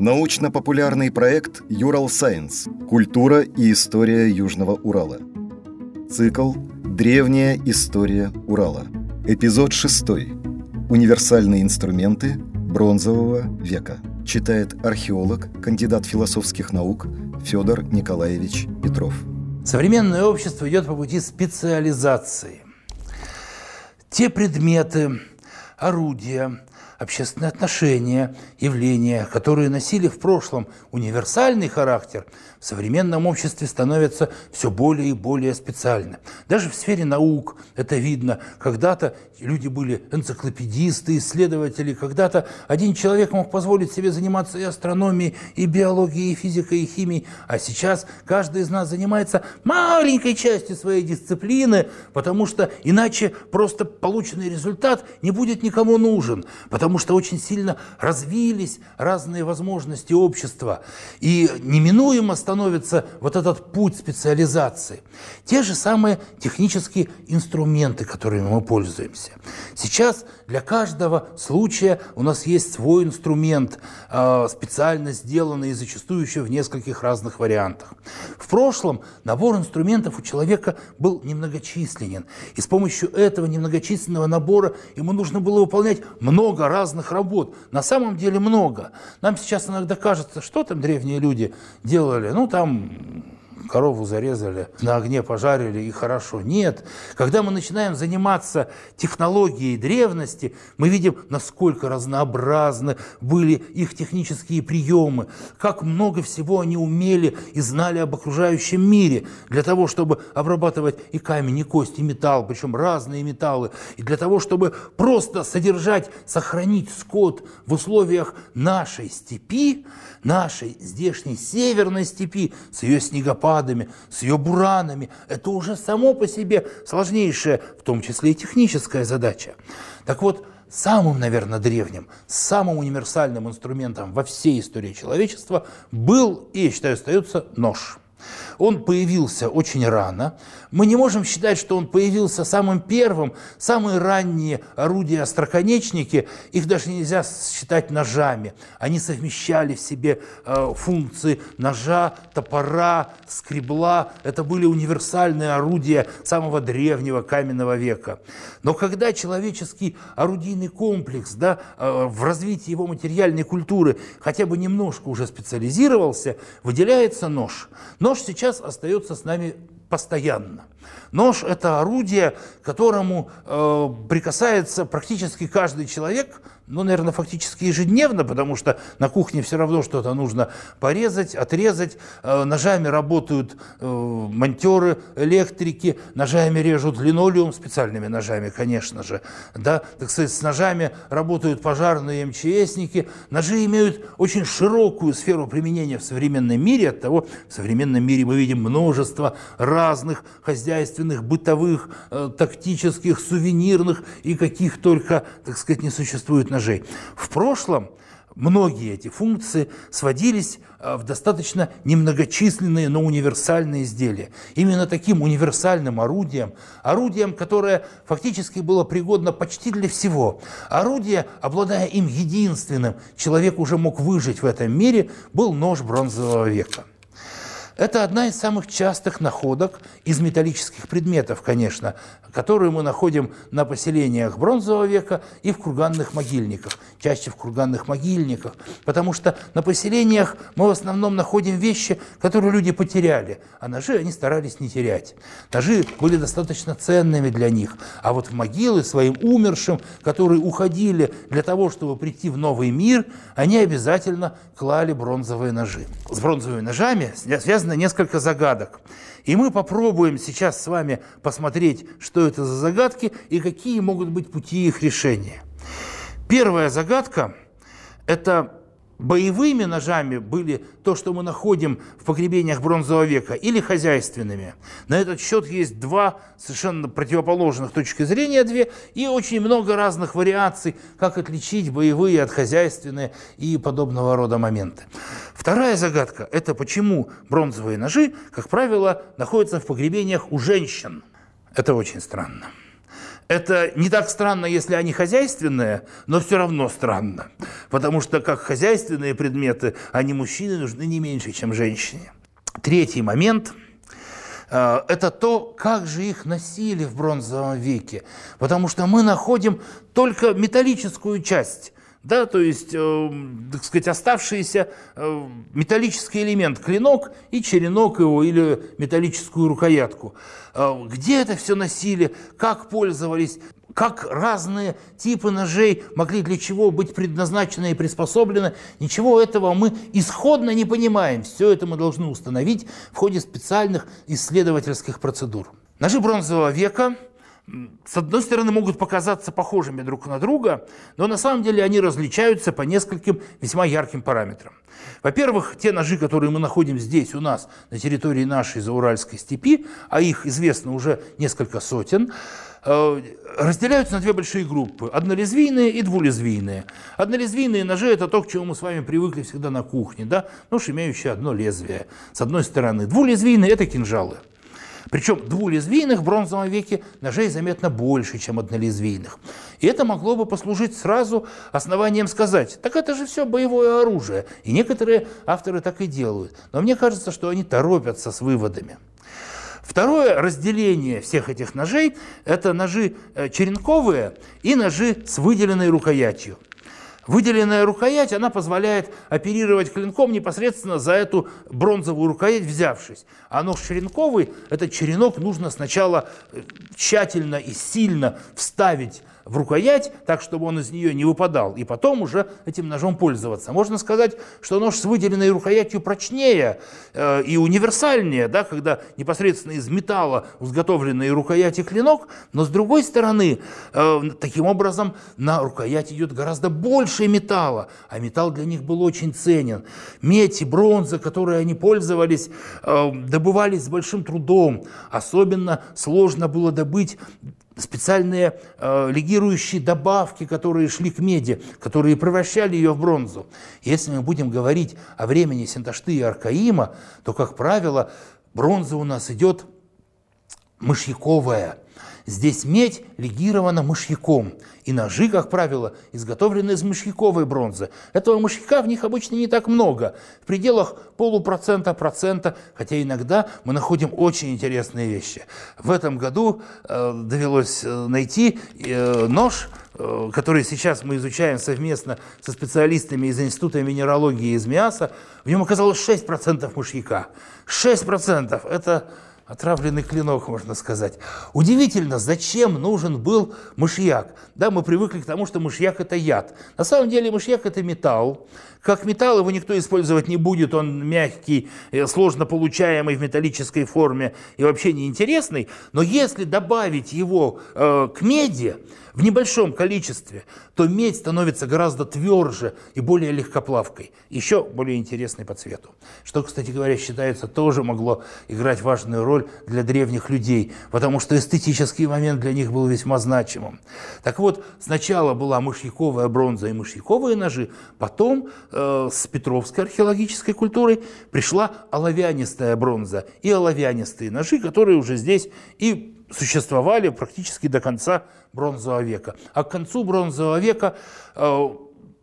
Научно-популярный проект «Юрал Сайенс. Культура и история Южного Урала». Цикл «Древняя история Урала». Эпизод 6. Универсальные инструменты бронзового века. Читает археолог, кандидат философских наук Федор Николаевич Петров. Современное общество идет по пути специализации. Те предметы, орудия, общественные отношения, явления, которые носили в прошлом универсальный характер, в современном обществе становятся все более и более специальны. Даже в сфере наук это видно. Когда-то люди были энциклопедисты, исследователи, когда-то один человек мог позволить себе заниматься и астрономией, и биологией, и физикой, и химией, а сейчас каждый из нас занимается маленькой частью своей дисциплины, потому что иначе просто полученный результат не будет никому нужен, потому потому что очень сильно развились разные возможности общества, и неминуемо становится вот этот путь специализации. Те же самые технические инструменты, которыми мы пользуемся. Сейчас для каждого случая у нас есть свой инструмент, а, специально сделанный и зачастую еще в нескольких разных вариантах. В прошлом набор инструментов у человека был немногочисленен, и с помощью этого немногочисленного набора ему нужно было выполнять много раз разных работ. На самом деле много. Нам сейчас иногда кажется, что там древние люди делали. Ну, там корову зарезали, на огне пожарили и хорошо. Нет. Когда мы начинаем заниматься технологией древности, мы видим, насколько разнообразны были их технические приемы, как много всего они умели и знали об окружающем мире для того, чтобы обрабатывать и камень, и кость, и металл, причем разные металлы, и для того, чтобы просто содержать, сохранить скот в условиях нашей степи, нашей здешней северной степи с ее снегопадом, водопадами, с ее буранами. Это уже само по себе сложнейшая, в том числе и техническая задача. Так вот, самым, наверное, древним, самым универсальным инструментом во всей истории человечества был и, я считаю, остается нож – он появился очень рано. Мы не можем считать, что он появился самым первым. Самые ранние орудия остроконечники, их даже нельзя считать ножами. Они совмещали в себе э, функции ножа, топора, скребла. Это были универсальные орудия самого древнего каменного века. Но когда человеческий орудийный комплекс да, э, в развитии его материальной культуры хотя бы немножко уже специализировался, выделяется нож. Нож сейчас остается с нами постоянно. Нож – это орудие, к которому э, прикасается практически каждый человек – ну, наверное, фактически ежедневно, потому что на кухне все равно что-то нужно порезать, отрезать. Э, ножами работают э, монтеры, электрики, ножами режут линолеум, специальными ножами, конечно же. Да? Так сказать, с ножами работают пожарные МЧСники. Ножи имеют очень широкую сферу применения в современном мире. От того, в современном мире мы видим множество разных хозяйственных, бытовых, э, тактических, сувенирных и каких только, так сказать, не существует ножей. В прошлом многие эти функции сводились э, в достаточно немногочисленные, но универсальные изделия. Именно таким универсальным орудием, орудием, которое фактически было пригодно почти для всего, орудие, обладая им единственным, человек уже мог выжить в этом мире, был нож бронзового века. Это одна из самых частых находок из металлических предметов, конечно, которые мы находим на поселениях бронзового века и в курганных могильниках, чаще в курганных могильниках, потому что на поселениях мы в основном находим вещи, которые люди потеряли, а ножи они старались не терять. Ножи были достаточно ценными для них, а вот в могилы своим умершим, которые уходили для того, чтобы прийти в новый мир, они обязательно клали бронзовые ножи. С бронзовыми ножами связано несколько загадок. И мы попробуем сейчас с вами посмотреть, что это за загадки и какие могут быть пути их решения. Первая загадка – это боевыми ножами были то, что мы находим в погребениях бронзового века, или хозяйственными. На этот счет есть два совершенно противоположных точки зрения, две, и очень много разных вариаций, как отличить боевые от хозяйственные и подобного рода моменты. Вторая загадка – это почему бронзовые ножи, как правило, находятся в погребениях у женщин. Это очень странно. Это не так странно, если они хозяйственные, но все равно странно. Потому что как хозяйственные предметы, они мужчины нужны не меньше, чем женщине. Третий момент э, – это то, как же их носили в бронзовом веке. Потому что мы находим только металлическую часть да, то есть, э, так сказать, оставшийся э, металлический элемент, клинок и черенок его или металлическую рукоятку. Э, где это все носили, как пользовались, как разные типы ножей могли для чего быть предназначены и приспособлены, ничего этого мы исходно не понимаем. Все это мы должны установить в ходе специальных исследовательских процедур. Ножи бронзового века – с одной стороны, могут показаться похожими друг на друга, но на самом деле они различаются по нескольким весьма ярким параметрам. Во-первых, те ножи, которые мы находим здесь у нас, на территории нашей Зауральской степи, а их известно уже несколько сотен, э, разделяются на две большие группы – однолезвийные и двулезвийные. Однолезвийные ножи – это то, к чему мы с вами привыкли всегда на кухне, да? нож, имеющий одно лезвие, с одной стороны. Двулезвийные – это кинжалы – причем двулезвийных в бронзовом веке ножей заметно больше, чем однолезвийных. И это могло бы послужить сразу основанием сказать, так это же все боевое оружие. И некоторые авторы так и делают. Но мне кажется, что они торопятся с выводами. Второе разделение всех этих ножей – это ножи э, черенковые и ножи с выделенной рукоятью. Выделенная рукоять, она позволяет оперировать клинком непосредственно за эту бронзовую рукоять взявшись. А нож черенковый, этот черенок нужно сначала э, тщательно и сильно вставить в рукоять, так, чтобы он из нее не выпадал, и потом уже этим ножом пользоваться. Можно сказать, что нож с выделенной рукоятью прочнее э, и универсальнее, да, когда непосредственно из металла изготовленный рукояти клинок, но с другой стороны, э, таким образом на рукоять идет гораздо больше металла, а металл для них был очень ценен. Медь и бронза, которые они пользовались, э, добывались с большим трудом. Особенно сложно было добыть специальные э, легирующие добавки, которые шли к меди, которые превращали ее в бронзу. Если мы будем говорить о времени Синташты и Аркаима, то, как правило, бронза у нас идет мышьяковая – Здесь медь легирована мышьяком, и ножи, как правило, изготовлены из мышьяковой бронзы. Этого мышьяка в них обычно не так много, в пределах полупроцента, процента, хотя иногда мы находим очень интересные вещи. В этом году э, довелось э, найти э, нож, э, который сейчас мы изучаем совместно со специалистами из Института минералогии из МИАСа, в нем оказалось 6% мышьяка. 6% – это Отравленный клинок, можно сказать. Удивительно, зачем нужен был мышьяк. Да, мы привыкли к тому, что мышьяк – это яд. На самом деле мышьяк – это металл. Как металл его никто использовать не будет, он мягкий, э, сложно получаемый в металлической форме и вообще неинтересный. Но если добавить его э, к меди, в небольшом количестве, то медь становится гораздо тверже и более легкоплавкой, еще более интересной по цвету. Что, кстати говоря, считается тоже могло играть важную роль для древних людей, потому что эстетический момент для них был весьма значимым. Так вот, сначала была мышьяковая бронза и мышьяковые ножи, потом э, с Петровской археологической культурой пришла оловянистая бронза и оловянистые ножи, которые уже здесь и существовали практически до конца бронзового века. А к концу бронзового века э,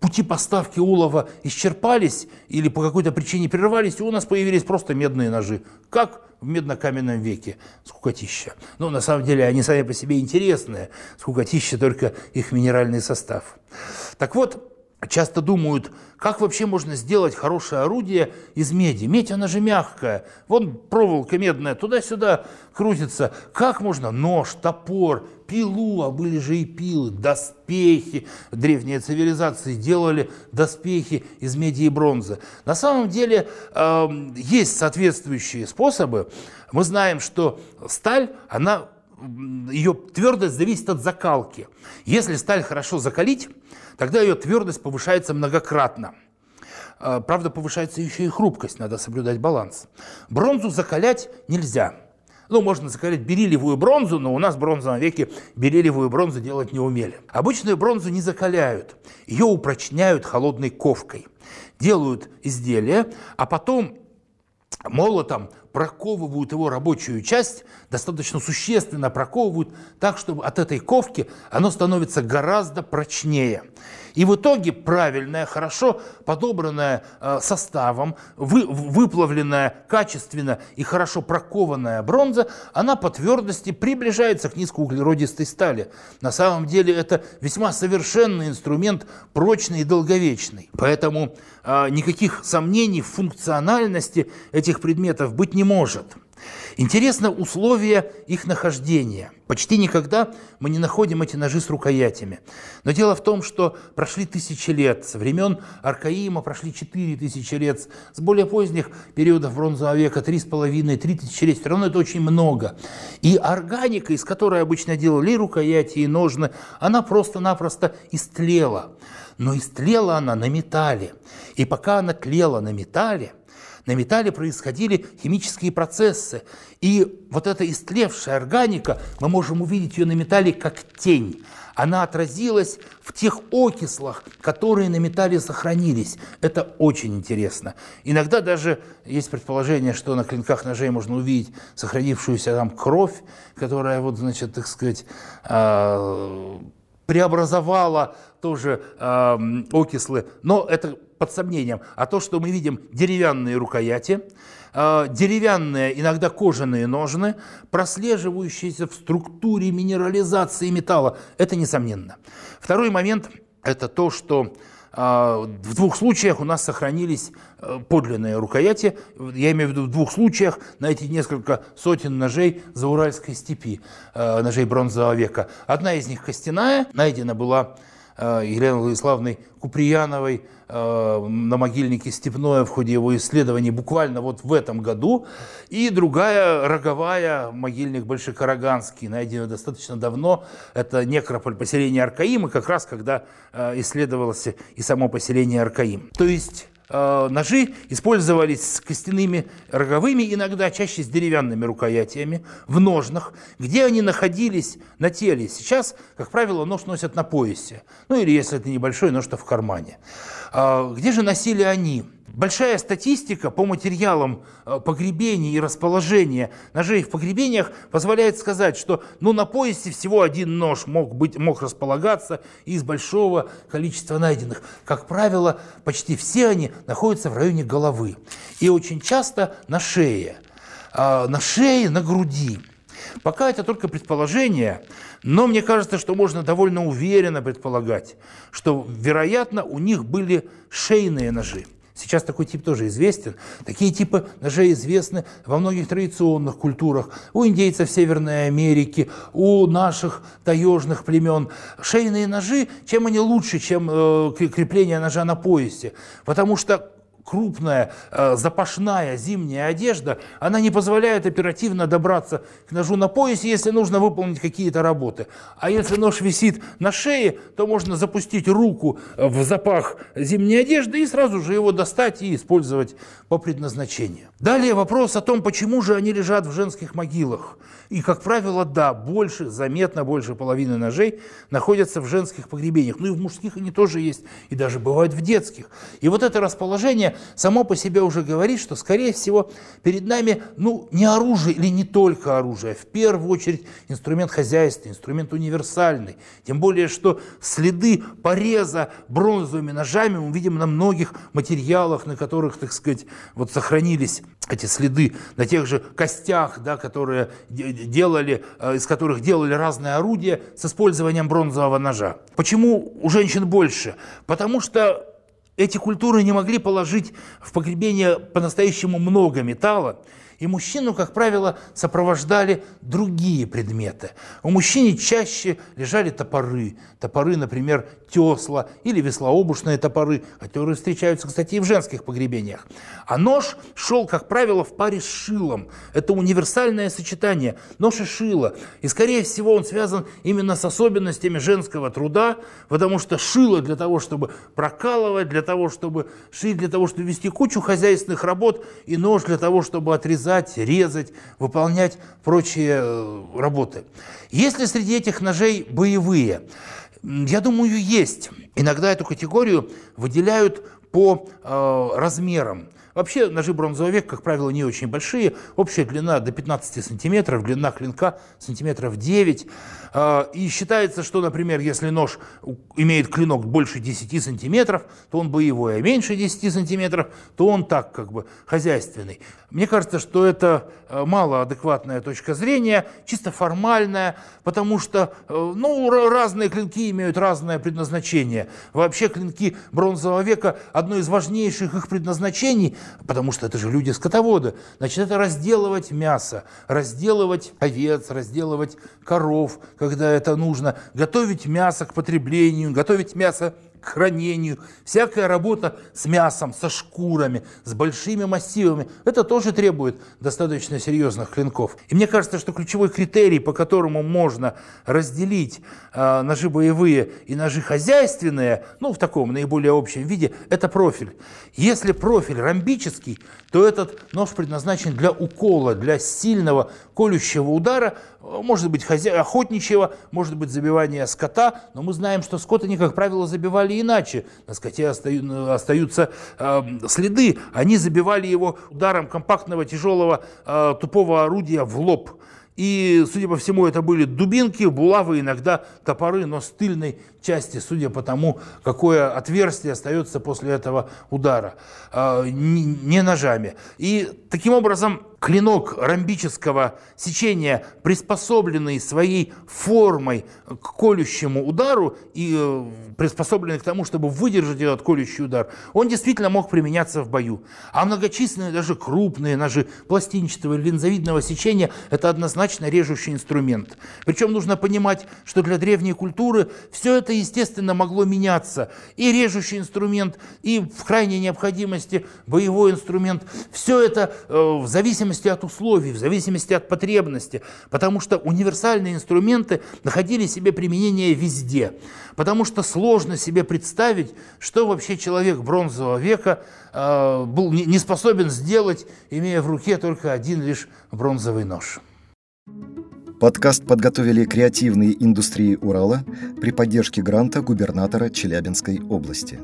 пути поставки улова исчерпались или по какой-то причине прервались, и у нас появились просто медные ножи, как в медно-каменном веке, скукотища. Но на самом деле они сами по себе интересные, скукотища только их минеральный состав. Так вот, часто думают, как вообще можно сделать хорошее орудие из меди. Медь, она же мягкая. Вон проволока медная, туда-сюда крутится. Как можно нож, топор, пилу, а были же и пилы, доспехи. Древние цивилизации делали доспехи из меди и бронзы. На самом деле э, есть соответствующие способы. Мы знаем, что сталь, она ее твердость зависит от закалки. Если сталь хорошо закалить, тогда ее твердость повышается многократно. А, правда, повышается еще и хрупкость, надо соблюдать баланс. Бронзу закалять нельзя. Ну, можно закалять бериллиевую бронзу, но у нас в бронзовом веке бериллиевую бронзу делать не умели. Обычную бронзу не закаляют, ее упрочняют холодной ковкой. Делают изделие, а потом молотом проковывают его рабочую часть, достаточно существенно проковывают так, чтобы от этой ковки оно становится гораздо прочнее. И в итоге правильная, хорошо подобранная э, составом, вы, выплавленная качественно и хорошо прокованная бронза, она по твердости приближается к низкоуглеродистой стали. На самом деле это весьма совершенный инструмент, прочный и долговечный. Поэтому э, никаких сомнений в функциональности этих предметов быть не может. Интересно условия их нахождения. Почти никогда мы не находим эти ножи с рукоятями. Но дело в том, что прошли тысячи лет. Со времен Аркаима прошли четыре тысячи лет. С более поздних периодов бронзового века три с половиной, три тысячи лет. Все равно это очень много. И органика, из которой обычно делали и рукояти, и ножны, она просто-напросто истлела. Но истлела она на металле. И пока она тлела на металле, на металле происходили химические процессы. И вот эта истлевшая органика, мы можем увидеть ее на металле как тень. Она отразилась в тех окислах, которые на металле сохранились. Это очень интересно. Иногда даже есть предположение, что на клинках ножей можно увидеть сохранившуюся там кровь, которая, вот, значит, так сказать, а, преобразовала тоже э, окислы, но это под сомнением. А то, что мы видим деревянные рукояти, э, деревянные, иногда кожаные ножны, прослеживающиеся в структуре минерализации металла, это несомненно. Второй момент – это то, что а, в двух случаях у нас сохранились э, подлинные рукояти. Я имею в виду в двух случаях на эти несколько сотен ножей за Уральской степи, э, ножей бронзового века. Одна из них костяная, найдена была Э, Елены Владиславовной Куприяновой э, на могильнике Степное в ходе его исследований буквально вот в этом году. И другая роговая, могильник Большекараганский, найденный достаточно давно. Это некрополь поселения Аркаим, и как раз когда э, исследовалось и само поселение Аркаим. То есть Э, ножи использовались с костяными роговыми, иногда чаще с деревянными рукоятями, в ножнах, где они находились на теле. Сейчас, как правило, нож носят на поясе, ну или если это небольшой нож, то в кармане. А где же носили они? Большая статистика по материалам э, погребений и расположения ножей в погребениях позволяет сказать, что ну, на поясе всего один нож мог, быть, мог располагаться из большого количества найденных. Как правило, почти все они находятся в районе головы. И очень часто на шее. А, на шее, на груди. Пока это только предположение, но мне кажется, что можно довольно уверенно предполагать, что, вероятно, у них были шейные ножи. Сейчас такой тип тоже известен. Такие типы ножей известны во многих традиционных культурах. У индейцев Северной Америки, у наших таежных племен. Шейные ножи, чем они лучше, чем э, крепление ножа на поясе? Потому что крупная э, запашная зимняя одежда, она не позволяет оперативно добраться к ножу на поясе, если нужно выполнить какие-то работы. А если нож висит на шее, то можно запустить руку в запах зимней одежды и сразу же его достать и использовать по предназначению. Далее вопрос о том, почему же они лежат в женских могилах. И, как правило, да, больше, заметно больше половины ножей находятся в женских погребениях. Ну и в мужских они тоже есть, и даже бывают в детских. И вот это расположение само по себе уже говорит, что, скорее всего, перед нами, ну, не оружие или не только оружие, а в первую очередь инструмент хозяйства, инструмент универсальный. Тем более, что следы пореза бронзовыми ножами мы видим на многих материалах, на которых, так сказать, вот сохранились эти следы, на тех же костях, да, которые делали, э, из которых делали разные орудия с использованием бронзового ножа. Почему у женщин больше? Потому что эти культуры не могли положить в погребение по-настоящему много металла, и мужчину, как правило, сопровождали другие предметы. У мужчины чаще лежали топоры. Топоры, например, тесла или веслообушные топоры, которые встречаются, кстати, и в женских погребениях. А нож шел, как правило, в паре с шилом. Это универсальное сочетание нож и шило. И, скорее всего, он связан именно с особенностями женского труда, потому что шило для того, чтобы прокалывать, для того, чтобы шить, для того, чтобы вести кучу хозяйственных работ, и нож для того, чтобы отрезать, резать, выполнять прочие э, работы. Есть ли среди этих ножей боевые? Я думаю, есть. Иногда эту категорию выделяют по э, размерам. Вообще ножи бронзового века, как правило, не очень большие. Общая длина до 15 сантиметров, длина клинка сантиметров 9. А, и считается, что, например, если нож имеет клинок больше 10 сантиметров, то он боевой, а меньше 10 сантиметров, то он так как бы хозяйственный. Мне кажется, что это э, малоадекватная точка зрения, чисто формальная, потому что э, ну, разные клинки имеют разное предназначение. Вообще клинки бронзового века, одно из важнейших их предназначений, потому что это же люди-скотоводы, значит, это разделывать мясо, разделывать овец, разделывать коров, когда это нужно, готовить мясо к потреблению, готовить мясо к хранению, всякая работа с мясом, со шкурами, с большими массивами, это тоже требует достаточно серьезных клинков. И мне кажется, что ключевой критерий, по которому можно разделить э, ножи боевые и ножи хозяйственные, ну, в таком наиболее общем виде, это профиль. Если профиль ромбический, то этот нож предназначен для укола, для сильного колющего удара, может быть, хозя... охотничьего, может быть, забивания скота, но мы знаем, что скот они, как правило, забивали иначе. На скоте остаю... остаются э, следы. Они забивали его ударом компактного, тяжелого, э, тупого орудия в лоб. И, судя по всему, это были дубинки, булавы, иногда топоры, но с тыльной части, судя по тому, какое отверстие остается после этого удара, а, не ножами. И таким образом клинок ромбического сечения, приспособленный своей формой к колющему удару и э, приспособленный к тому, чтобы выдержать этот колющий удар, он действительно мог применяться в бою. А многочисленные, даже крупные ножи пластинчатого или линзовидного сечения – это однозначно режущий инструмент. Причем нужно понимать, что для древней культуры все это, естественно, могло меняться. И режущий инструмент, и в крайней необходимости боевой инструмент. Все это э, в зависимости от условий, в зависимости от потребности, потому что универсальные инструменты находили себе применение везде, потому что сложно себе представить, что вообще человек бронзового века э, был не способен сделать, имея в руке только один лишь бронзовый нож. Подкаст подготовили креативные индустрии Урала при поддержке гранта губернатора Челябинской области.